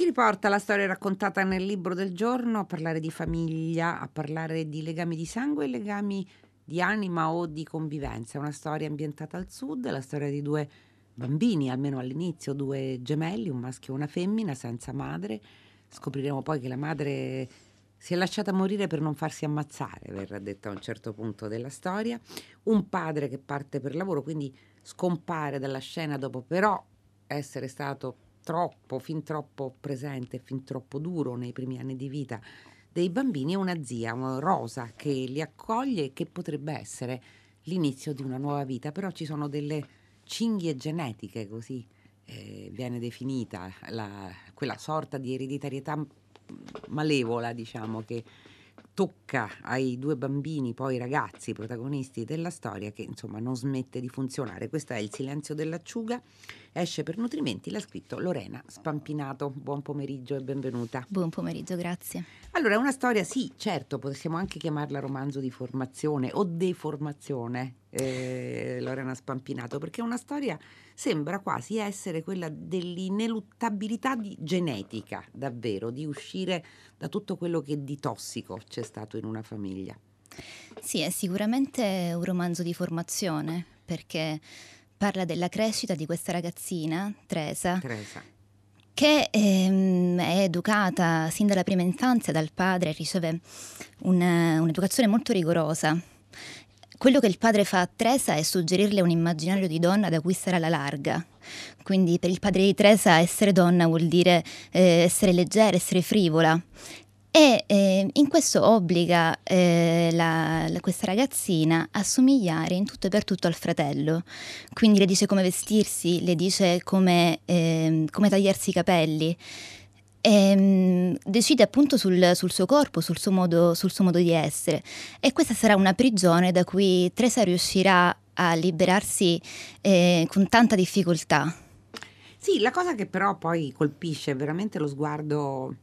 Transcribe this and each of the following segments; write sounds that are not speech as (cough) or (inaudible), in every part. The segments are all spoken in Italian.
Ci riporta la storia raccontata nel libro del giorno a parlare di famiglia, a parlare di legami di sangue e legami di anima o di convivenza. È una storia ambientata al sud, la storia di due bambini, almeno all'inizio, due gemelli, un maschio e una femmina, senza madre. Scopriremo poi che la madre si è lasciata morire per non farsi ammazzare, verrà detto a un certo punto della storia. Un padre che parte per lavoro, quindi scompare dalla scena dopo però essere stato troppo, fin troppo presente, fin troppo duro nei primi anni di vita dei bambini e una zia, una Rosa, che li accoglie e che potrebbe essere l'inizio di una nuova vita, però ci sono delle cinghie genetiche, così eh, viene definita la, quella sorta di ereditarietà malevola, diciamo, che tocca ai due bambini, poi ragazzi, protagonisti della storia, che insomma non smette di funzionare. Questo è Il silenzio dell'acciuga, esce per nutrimenti, l'ha scritto Lorena Spampinato. Buon pomeriggio e benvenuta. Buon pomeriggio, grazie. Allora, è una storia, sì, certo, possiamo anche chiamarla romanzo di formazione o deformazione, eh, Lorena Spampinato, perché è una storia sembra quasi essere quella dell'ineluttabilità di genetica, davvero, di uscire da tutto quello che di tossico c'è stato in una famiglia. Sì, è sicuramente un romanzo di formazione, perché parla della crescita di questa ragazzina, Teresa, Teresa. che ehm, è educata sin dalla prima infanzia dal padre, riceve una, un'educazione molto rigorosa quello che il padre fa a Teresa è suggerirle un immaginario di donna da cui sarà la larga. Quindi per il padre di Teresa essere donna vuol dire eh, essere leggera, essere frivola. E eh, in questo obbliga eh, la, la, questa ragazzina a somigliare in tutto e per tutto al fratello. Quindi le dice come vestirsi, le dice come, ehm, come tagliarsi i capelli e um, decide appunto sul, sul, suo corpo, sul suo, modo, sul suo modo di essere. E questa sarà una prigione da cui Teresa riuscirà a liberarsi eh, con tanta difficoltà. Sì, la cosa che però poi colpisce è veramente lo sguardo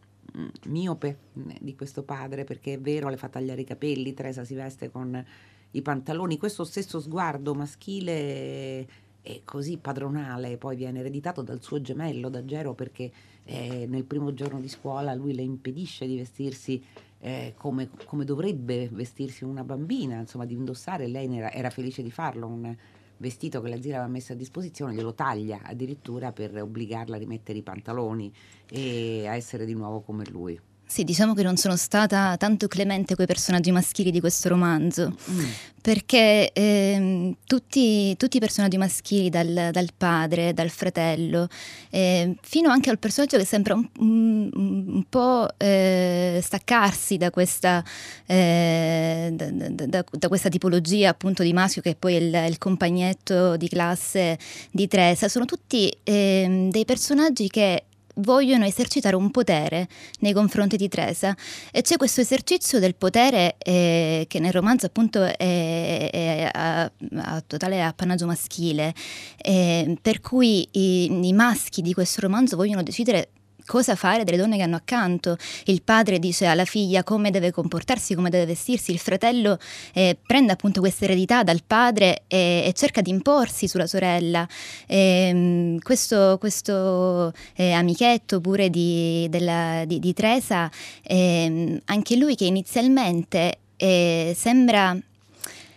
miope mm, di questo padre, perché è vero, le fa tagliare i capelli, Teresa si veste con i pantaloni, questo stesso sguardo maschile e così padronale poi viene ereditato dal suo gemello, da Gero, perché eh, nel primo giorno di scuola lui le impedisce di vestirsi eh, come, come, dovrebbe vestirsi una bambina, insomma di indossare, lei era, era, felice di farlo, un vestito che la zia aveva messo a disposizione, glielo taglia addirittura per obbligarla a rimettere i pantaloni e a essere di nuovo come lui. Sì, diciamo che non sono stata tanto clemente con i personaggi maschili di questo romanzo, mm. perché eh, tutti, tutti, i personaggi maschili, dal, dal padre, dal fratello, eh, fino anche al personaggio che sembra un, un, un po' eh, staccarsi da questa, eh, da, da, da, questa tipologia appunto di maschio che poi è il, il compagnetto di classe di Teresa, sono tutti ehm, dei personaggi che vogliono esercitare un potere nei confronti di Teresa. E c'è questo esercizio del potere eh, che nel romanzo appunto è, è a, a, totale appannaggio maschile, eh, per cui i, i maschi di questo romanzo vogliono decidere cosa fare delle donne che hanno accanto. Il padre dice alla figlia come deve comportarsi, come deve vestirsi, il fratello eh, prende appunto questa eredità dal padre e, e cerca di imporsi sulla sorella. E, ehm, questo, questo eh, amichetto pure di, della, di, di Teresa, eh, anche lui che inizialmente eh, sembra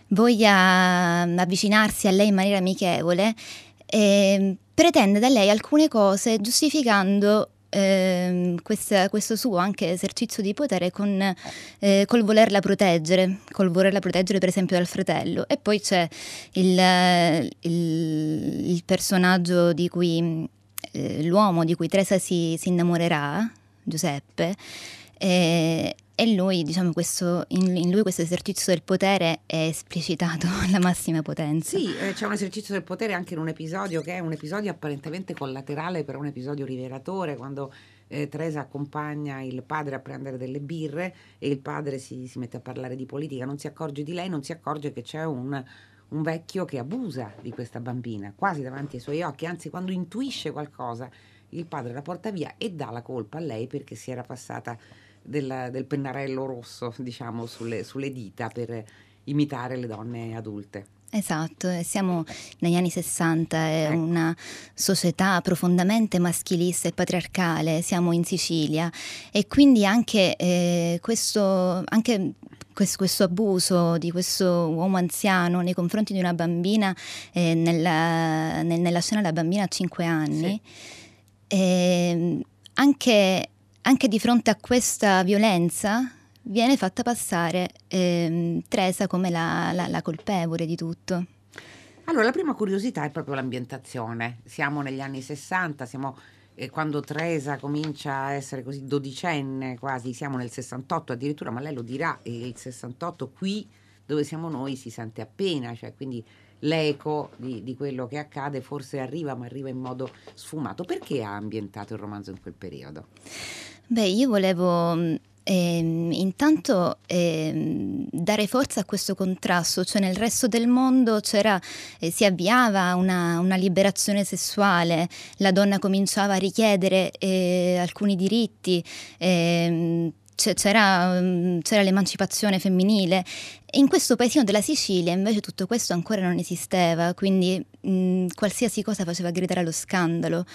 voglia avvicinarsi a lei in maniera amichevole, eh, pretende da lei alcune cose giustificando eh, questa, questo suo anche esercizio di potere con, eh, col volerla proteggere, col volerla proteggere per esempio dal fratello. E poi c'è il, il, il personaggio di cui, eh, l'uomo di cui Teresa si, si innamorerà, Giuseppe, e, lui, diciamo, questo, in, in, lui questo esercizio del potere è esplicitato (laughs) alla massima potenza. Sì, eh, c'è un esercizio del potere anche in un episodio che è un episodio apparentemente collaterale, però un episodio rivelatore, quando eh, Teresa accompagna il padre a prendere delle birre e il padre si, si, mette a parlare di politica, non si accorge di lei, non si accorge che c'è un, un vecchio che abusa di questa bambina, quasi davanti ai suoi occhi, anzi quando intuisce qualcosa il padre la porta via e dà la colpa a lei perché si era passata del, del pennarello rosso, diciamo, sulle, sulle dita per imitare le donne adulte. Esatto, siamo negli anni 60, è ecco. una società profondamente maschilista e patriarcale, siamo in Sicilia e quindi anche, eh, questo, anche questo, questo, abuso di questo uomo anziano nei confronti di una bambina, eh, nella, nel, nella scena la bambina ha 5 anni, sì. eh, anche, anche di fronte a questa violenza viene fatta passare ehm, Teresa come la, la, la colpevole di tutto. Allora, la prima curiosità è proprio l'ambientazione. Siamo negli anni 60, siamo eh, quando Teresa comincia a essere così dodicenne, quasi siamo nel 68 addirittura, ma lei lo dirà, il 68 qui dove siamo noi si sente appena, cioè quindi l'eco di, di, quello che accade forse arriva, ma arriva in modo sfumato. Perché ha ambientato il romanzo in quel periodo? Beh, io volevo eh, intanto eh, dare forza a questo contrasto, cioè nel resto del mondo eh, si avviava una, una, liberazione sessuale, la donna cominciava a richiedere eh, alcuni diritti, ehm, c'era, mm, c'era, l'emancipazione femminile in questo paesino della Sicilia invece tutto questo ancora non esisteva, quindi mh, mm, qualsiasi cosa faceva gridare allo scandalo.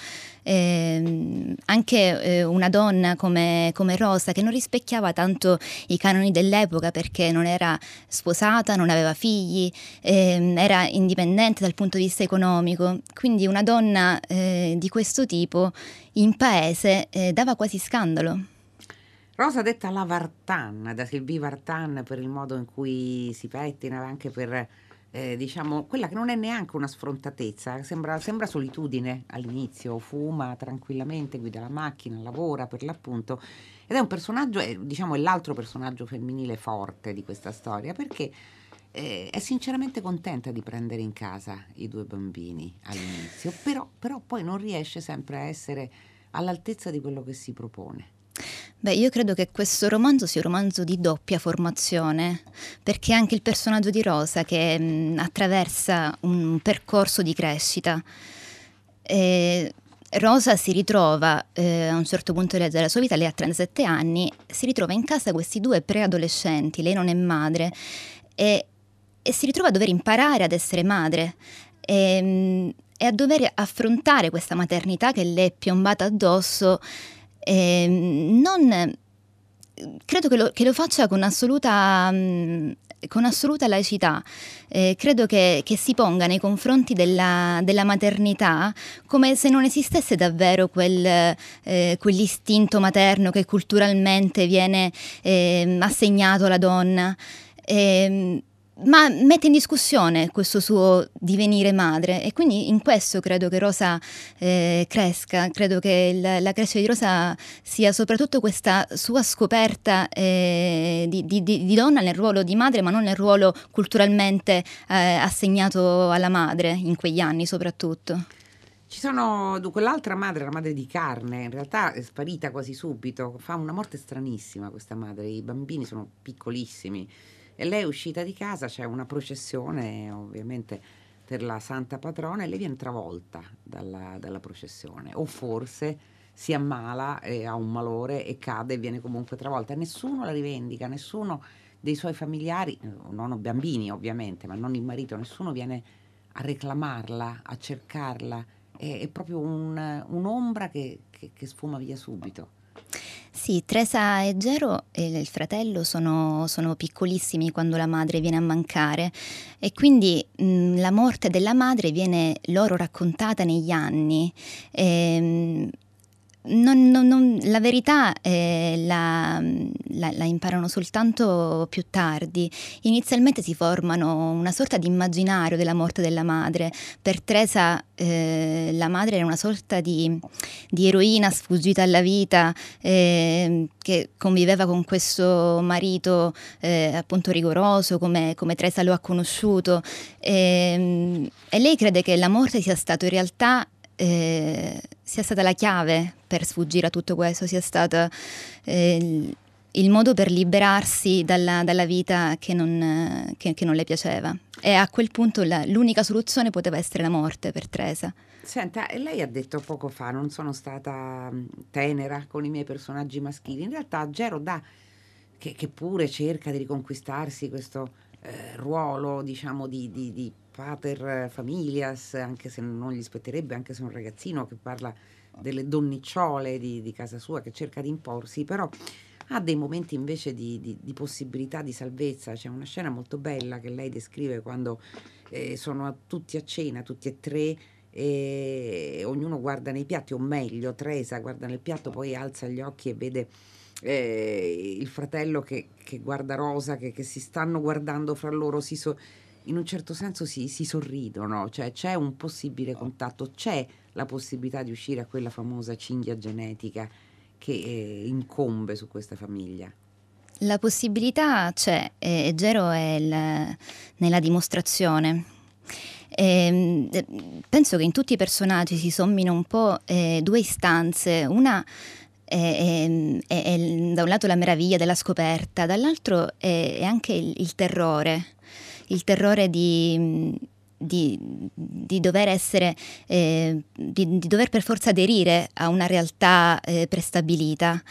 Eh, anche eh, una donna come, come, Rosa che non rispecchiava tanto i canoni dell'epoca perché non era sposata, non aveva figli, eh, era indipendente dal punto di vista economico, quindi una donna eh, di questo tipo in paese eh, dava quasi scandalo. Rosa detta la Vartan, da Sylvie Vartan per il modo in cui si pettina, anche per eh, diciamo quella che non è neanche una sfrontatezza, sembra, sembra solitudine all'inizio, fuma tranquillamente, guida la macchina, lavora per l'appunto ed è un personaggio, è, diciamo è l'altro personaggio femminile forte di questa storia perché eh, è sinceramente contenta di prendere in casa i due bambini all'inizio, però, però poi non riesce sempre a essere all'altezza di quello che si propone. Beh, io credo che questo romanzo sia un romanzo di doppia formazione, perché anche il personaggio di Rosa che mh, attraversa un percorso di crescita. E Rosa si ritrova eh, a un certo punto della sua vita, lei ha 37 anni, si ritrova in casa questi due preadolescenti, lei non è madre, e, e si ritrova a dover imparare ad essere madre. E, mh, e a dover affrontare questa maternità che le è piombata addosso eh, non, credo che lo, che lo, faccia con assoluta, mh, mm, con assoluta laicità. Eh, credo che, che, si ponga nei confronti della, della, maternità come se non esistesse davvero quel, eh, quell'istinto materno che culturalmente viene eh, assegnato alla donna. Ma mette in discussione questo suo divenire madre e quindi in questo credo che Rosa eh, cresca, credo che il, la crescita di Rosa sia soprattutto questa sua scoperta eh, di, di, di, donna nel ruolo di madre ma non nel ruolo culturalmente eh, assegnato alla madre in quegli anni soprattutto. Ci sono quell'altra madre, la madre di carne, in realtà è sparita quasi subito, fa una morte stranissima questa madre, i bambini sono piccolissimi e lei è uscita di casa, c'è una processione ovviamente per la santa patrona e lei viene travolta dalla, dalla processione o forse si ammala e ha un malore e cade e viene comunque travolta. Nessuno la rivendica, nessuno dei suoi familiari, non bambini ovviamente, ma non il marito, nessuno viene a reclamarla, a cercarla. È, è proprio un, un'ombra che, che, che sfuma via subito. Sì, Tresa e Gero il fratello sono, sono, piccolissimi quando la madre viene a mancare e quindi mh, la morte della madre viene loro raccontata negli anni. E, ehm, non, non, non, la verità eh, la, la, la, imparano soltanto più tardi. Inizialmente si formano una sorta di immaginario della morte della madre. Per Teresa eh, la madre era una sorta di, di eroina sfuggita alla vita eh, che conviveva con questo marito eh, appunto rigoroso come, come, Teresa lo ha conosciuto. E, e lei crede che la morte sia stato in realtà eh, sia stata la chiave per sfuggire a tutto questo, sia stata eh, il modo per liberarsi dalla, dalla vita che non, che, che non, le piaceva. E a quel punto la, l'unica soluzione poteva essere la morte per Teresa. Senta, lei ha detto poco fa, non sono stata tenera con i miei personaggi maschili. In realtà Gero dà, che, che pure cerca di riconquistarsi questo eh, ruolo, diciamo, di, di, di pater familias, anche se non gli spetterebbe, anche se è un ragazzino che parla delle donnicciole di, di casa sua, che cerca di imporsi, però ha dei momenti invece di, di, di, possibilità di salvezza. C'è una scena molto bella che lei descrive quando eh, sono a, tutti a cena, tutti e tre, e ognuno guarda nei piatti, o meglio, Teresa guarda nel piatto, poi alza gli occhi e vede eh, il fratello che, che guarda Rosa, che, che, si stanno guardando fra loro, si so, in un certo senso si, si sorridono, cioè c'è un possibile contatto, c'è la possibilità di uscire a quella famosa cinghia genetica che eh, incombe su questa famiglia. La possibilità c'è e Gero è il, nella dimostrazione. E, ehm, penso che in tutti i personaggi si sommino un po' eh, due istanze, una è, è, è, da un lato la meraviglia della scoperta, dall'altro è, anche il, il, terrore, il terrore di, di, di dover essere, eh, di, di, dover per forza aderire a una realtà eh, prestabilita.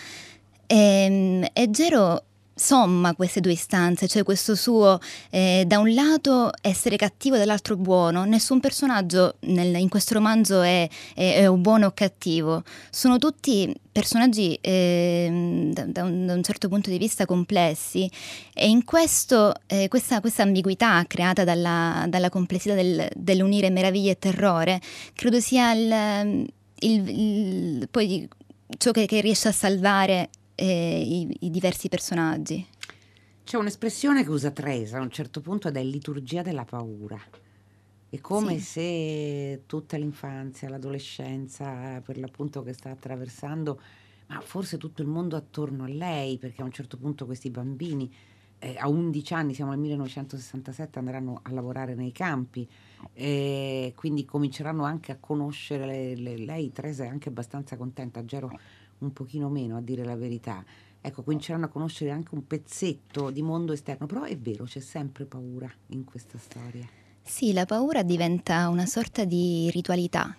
E, e Gero somma queste due istanze, cioè questo suo eh, da un lato essere cattivo e dall'altro buono. Nessun personaggio nel, in questo romanzo è, è, è, buono o cattivo, sono tutti personaggi eh, da, da, un, da, un, certo punto di vista complessi e in questo eh, questa, questa, ambiguità creata dalla, dalla complessità del, dell'unire meraviglia e terrore credo sia il, il, il, poi ciò che, che riesce a salvare eh, i, i diversi personaggi. C'è un'espressione che usa Tresa a un certo punto ed è liturgia della paura. È come sì. se tutta l'infanzia, l'adolescenza, per l'appunto che sta attraversando, ma forse tutto il mondo attorno a lei, perché a un certo punto questi bambini eh, a 11 anni, siamo nel 1967, andranno a lavorare nei campi, e quindi cominceranno anche a conoscere le, le, lei, Teresa è anche abbastanza contenta, Gero un pochino meno a dire la verità. Ecco, cominceranno a conoscere anche un pezzetto di mondo esterno, però è vero, c'è sempre paura in questa storia. Sì, la paura diventa una sorta di ritualità.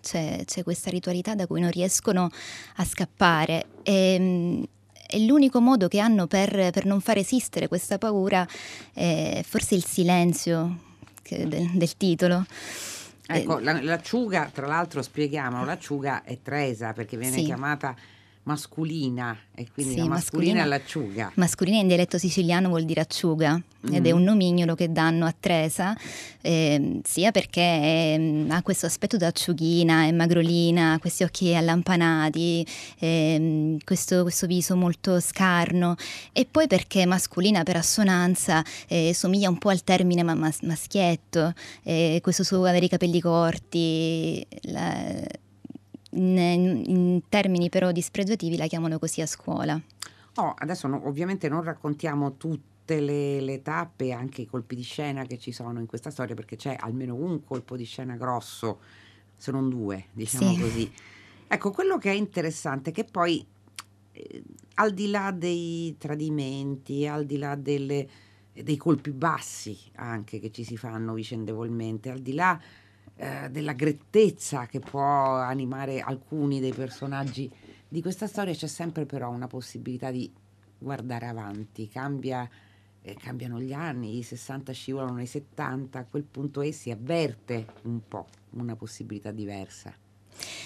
C'è, c'è questa ritualità da cui non riescono a scappare e, e l'unico modo che hanno per, per, non far esistere questa paura è forse il silenzio del, del titolo. Ecco, eh, la, l'acciuga, tra l'altro spieghiamolo, l'acciuga è Tresa perché viene sì. chiamata masculina e quindi sì, la masculina, masculina è l'acciuga. Masculina in dialetto siciliano vuol dire acciuga mm. ed è mm. un nomignolo che danno a Tresa eh, sia perché eh, ha questo aspetto da acciughina, è magrolina, questi occhi allampanati, eh, questo, questo, viso molto scarno e poi perché masculina per assonanza eh, somiglia un po' al termine ma- mas- maschietto, eh, questo suo avere i capelli corti, la, in, in, termini però dispregiativi la chiamano così a scuola. Oh, adesso no, ovviamente non raccontiamo tutte le, le, tappe, anche i colpi di scena che ci sono in questa storia, perché c'è almeno un colpo di scena grosso, se non due, diciamo sì. così. Ecco, quello che è interessante è che poi, eh, al di là dei tradimenti, al di là delle, dei colpi bassi anche che ci si fanno vicendevolmente, al di là eh, della grettezza che può animare alcuni dei personaggi di questa storia, c'è sempre però una possibilità di guardare avanti, cambia, eh, cambiano gli anni, i 60 scivolano nei 70, a quel punto e si avverte un po' una possibilità diversa.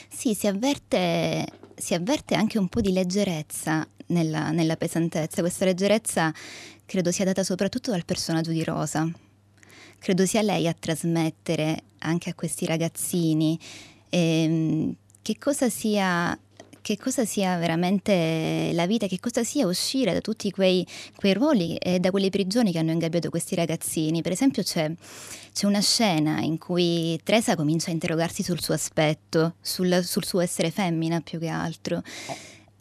Sì, si avverte, si avverte anche un po' di leggerezza nella, nella pesantezza. Questa leggerezza credo sia data soprattutto dal personaggio di Rosa, credo sia lei a trasmettere anche a questi ragazzini ehm, che cosa sia che cosa sia veramente la vita, che cosa sia uscire da tutti quei, quei ruoli e da quelle prigioni che hanno ingabbiato questi ragazzini. Per esempio c'è, c'è una scena in cui Teresa comincia a interrogarsi sul suo aspetto, sul, sul suo essere femmina più che altro.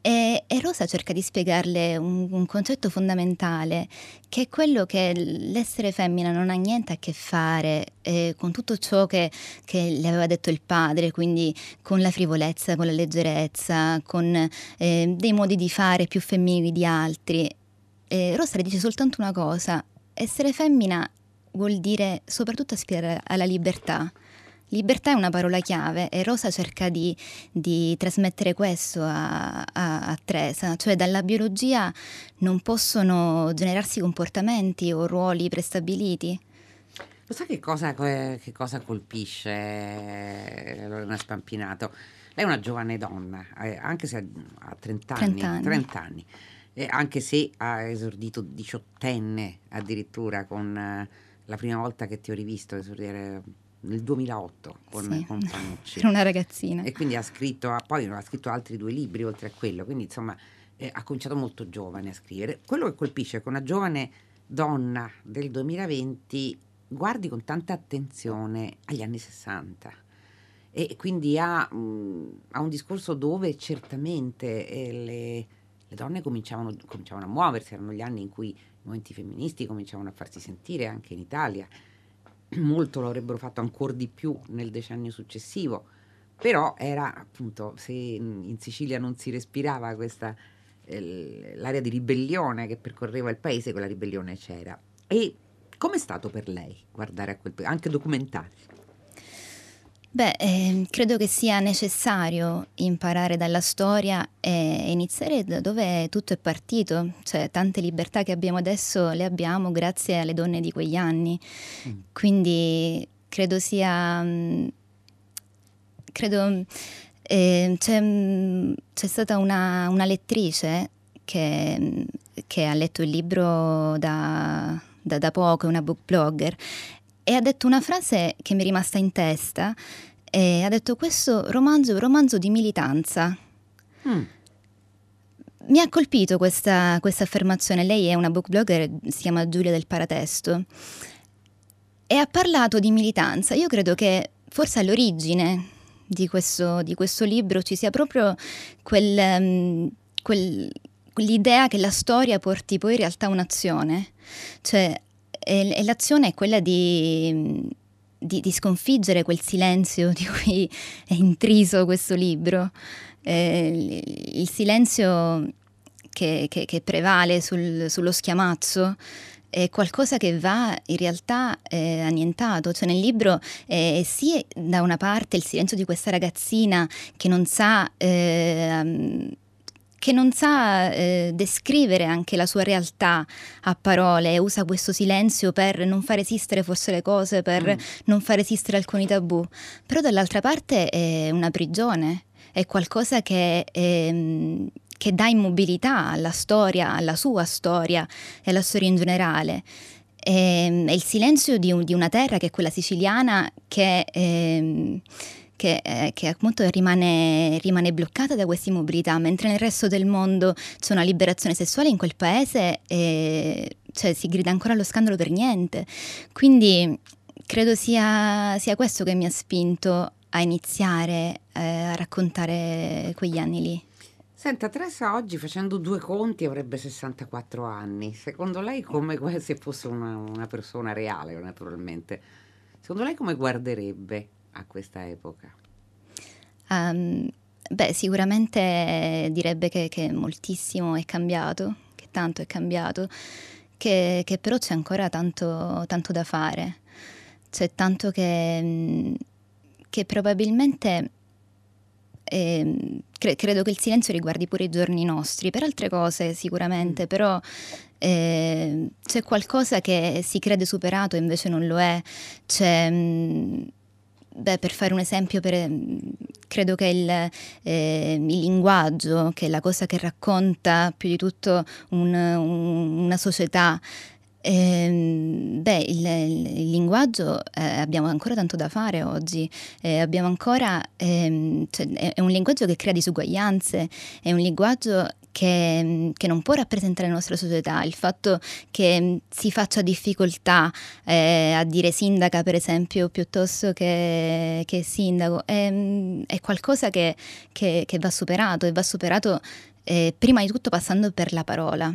E, e, Rosa cerca di spiegarle un, un, concetto fondamentale, che è quello che l'essere femmina non ha niente a che fare eh, con tutto ciò che, che, le aveva detto il padre, quindi con la frivolezza, con la leggerezza, con eh, dei modi di fare più femminili di altri. Eh, Rosa le dice soltanto una cosa, essere femmina vuol dire soprattto aspirare alla libertà Libertà è una parola chiave e Rosa cerca di, di trasmettere questo a, a, a, Teresa, cioè dalla biologia non possono generarsi comportamenti o ruoli prestabiliti. Lo sai che cosa, che cosa colpisce eh, Lorena Spampinato? Lei è una giovane donna, eh, anche se ha 30 anni, 30 anni. 30 anni eh, anche se ha esordito diciottenne addirittura con eh, la prima volta che ti ho rivisto esordire nel 2008 con, sì. con Panucci. (laughs) Era una ragazzina. E quindi ha scritto, poi ha scritto altri due libri oltre a quello, quindi insomma eh, ha cominciato molto giovane a scrivere. Quello che colpisce è che una giovane donna del 2020 guardi con tanta attenzione agli anni 60 e quindi ha, mh, ha un discorso dove certamente eh, le, le, donne cominciavano, cominciavano, a muoversi, erano gli anni in cui i movimenti femministi cominciavano a farsi sentire anche in Italia, molto lo avrebbero fatto ancora di più nel decennio successivo, però era appunto, se in Sicilia non si respirava questa, eh, l'area di ribellione che percorreva il paese, quella ribellione c'era. E com'è stato per lei guardare a quel paese, anche documentari? Beh, eh, credo che sia necessario imparare dalla storia e iniziare da dove tutto è partito, cioè tante libertà che abbiamo adesso le abbiamo grazie alle donne di quegli anni, mm. quindi credo sia... Mm, credo... Eh, c'è, mm, c'è, stata una, una lettrice che, che, ha letto il libro da, da, da poco, una book blogger, e ha detto una frase che mi è rimasta in testa e ha detto questo romanzo è un romanzo di militanza. Mm. Mi ha colpito questa, questa, affermazione. Lei è una book blogger, si chiama Giulia del Paratesto, e ha parlato di militanza. Io credo che forse all'origine di questo, di questo libro ci sia proprio quel, um, quel, quell'idea che la storia porti poi in realtà un'azione. Cioè, e, l'azione è quella di, di, di, sconfiggere quel silenzio di cui è intriso questo libro, eh, il silenzio che, che, che prevale sul, sullo schiamazzo è qualcosa che va in realtà eh, annientato. Cioè nel libro eh, sì da una parte il silenzio di questa ragazzina che non sa eh, che non sa eh, descrivere anche la sua realtà a parole, usa questo silenzio per non far esistere forse le cose, per mm. non far esistere alcuni tabù. Però dall'altra parte è una prigione, è qualcosa che... È, che dà immobilità alla storia, alla sua storia e alla storia in generale. È, è il silenzio di, un, di, una terra che è quella siciliana che... Ehm, che, eh, che appunto rimane, rimane, bloccata da questa immobilità, mentre nel resto del mondo c'è una liberazione sessuale in quel paese e cioè, si grida ancora allo scandalo per niente. Quindi credo sia, sia questo che mi ha spinto a iniziare eh, a raccontare quegli anni lì. Senta, Teresa oggi facendo due conti avrebbe 64 anni. Secondo lei come se fosse una, una persona reale, naturalmente, secondo lei come guarderebbe a questa epoca? Um, beh, sicuramente direbbe che, che, moltissimo è cambiato, che tanto è cambiato, che, che però c'è ancora tanto, tanto, da fare. C'è tanto che, che probabilmente eh, cre- credo che il silenzio riguardi pure i giorni nostri, per altre cose sicuramente, mm. però eh, c'è qualcosa che si crede superato e invece non lo è. C'è, mh, Beh, per fare un esempio, per, credo che il, eh, il, linguaggio, che è la cosa che racconta più di tutto un, un, una società, eh, beh, il, il linguaggio eh, abbiamo ancora tanto da fare oggi, eh, abbiamo ancora, ehm, cioè, è un linguaggio che crea disuguaglianze, è un linguaggio che, che, non può rappresentare la nostra società, il fatto che si faccia difficoltà eh, a dire sindaca per esempio piuttosto che, che sindaco, è, è qualcosa che, che, va superato e va superato eh, prima di tutto passando per la parola.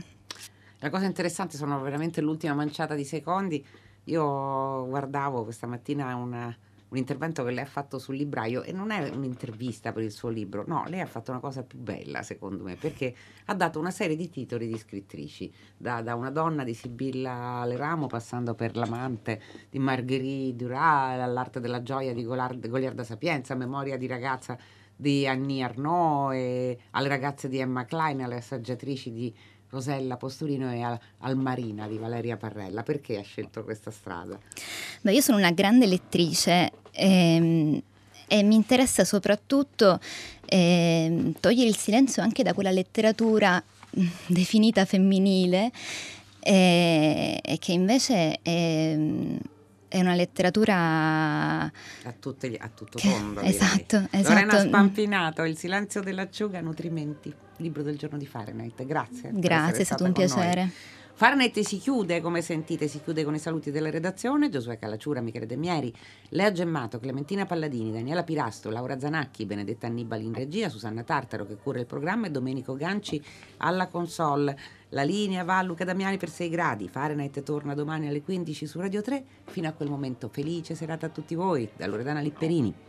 La cosa interessante, sono veramente l'ultima manciata di secondi. Io guardavo questa mattina una, un intervento che lei ha fatto sul libraio e non è un'intervista per il suo libro, no, lei ha fatto una cosa più bella secondo me perché ha dato una serie di titoli di scrittrici, da, da una donna di Sibilla Leramo passando per l'amante di Marguerite Duras, all'arte della gioia di Goliarda Sapienza, memoria di ragazza di Annie Arnaud, alle ragazze di Emma Klein, alle assaggiatrici di Rosella Posturino e al, al, Marina di Valeria Parrella. Perché ha scelto questa strada? Beh, io sono una grande lettrice ehm, e mi interessa soprattutto ehm, togliere il silenzio anche da quella letteratura mm, definita femminile e, e che invece è è una letteratura a, tutte, a tutto tondo. Esatto, esatto. Lorena Spampinato, Il silenzio dell'acciuga, Nutrimenti, libro del giorno di Fahrenheit. Grazie. Grazie, è stato un piacere. Noi. Fahrenheit si chiude, come sentite, si chiude con i saluti della redazione, Giosuè Calacciura, Michele Demieri, Lea Gemmato, Clementina Palladini, Daniela Pirasto, Laura Zanacchi, Benedetta Annibali in regia, Susanna Tartaro che cura il programma e Domenico Ganci alla console. La linea va a Luca Damiani per 6 gradi, Fahrenheit torna domani alle 15 su Radio 3, fino a quel momento felice serata a tutti voi, da Loredana Lipperini.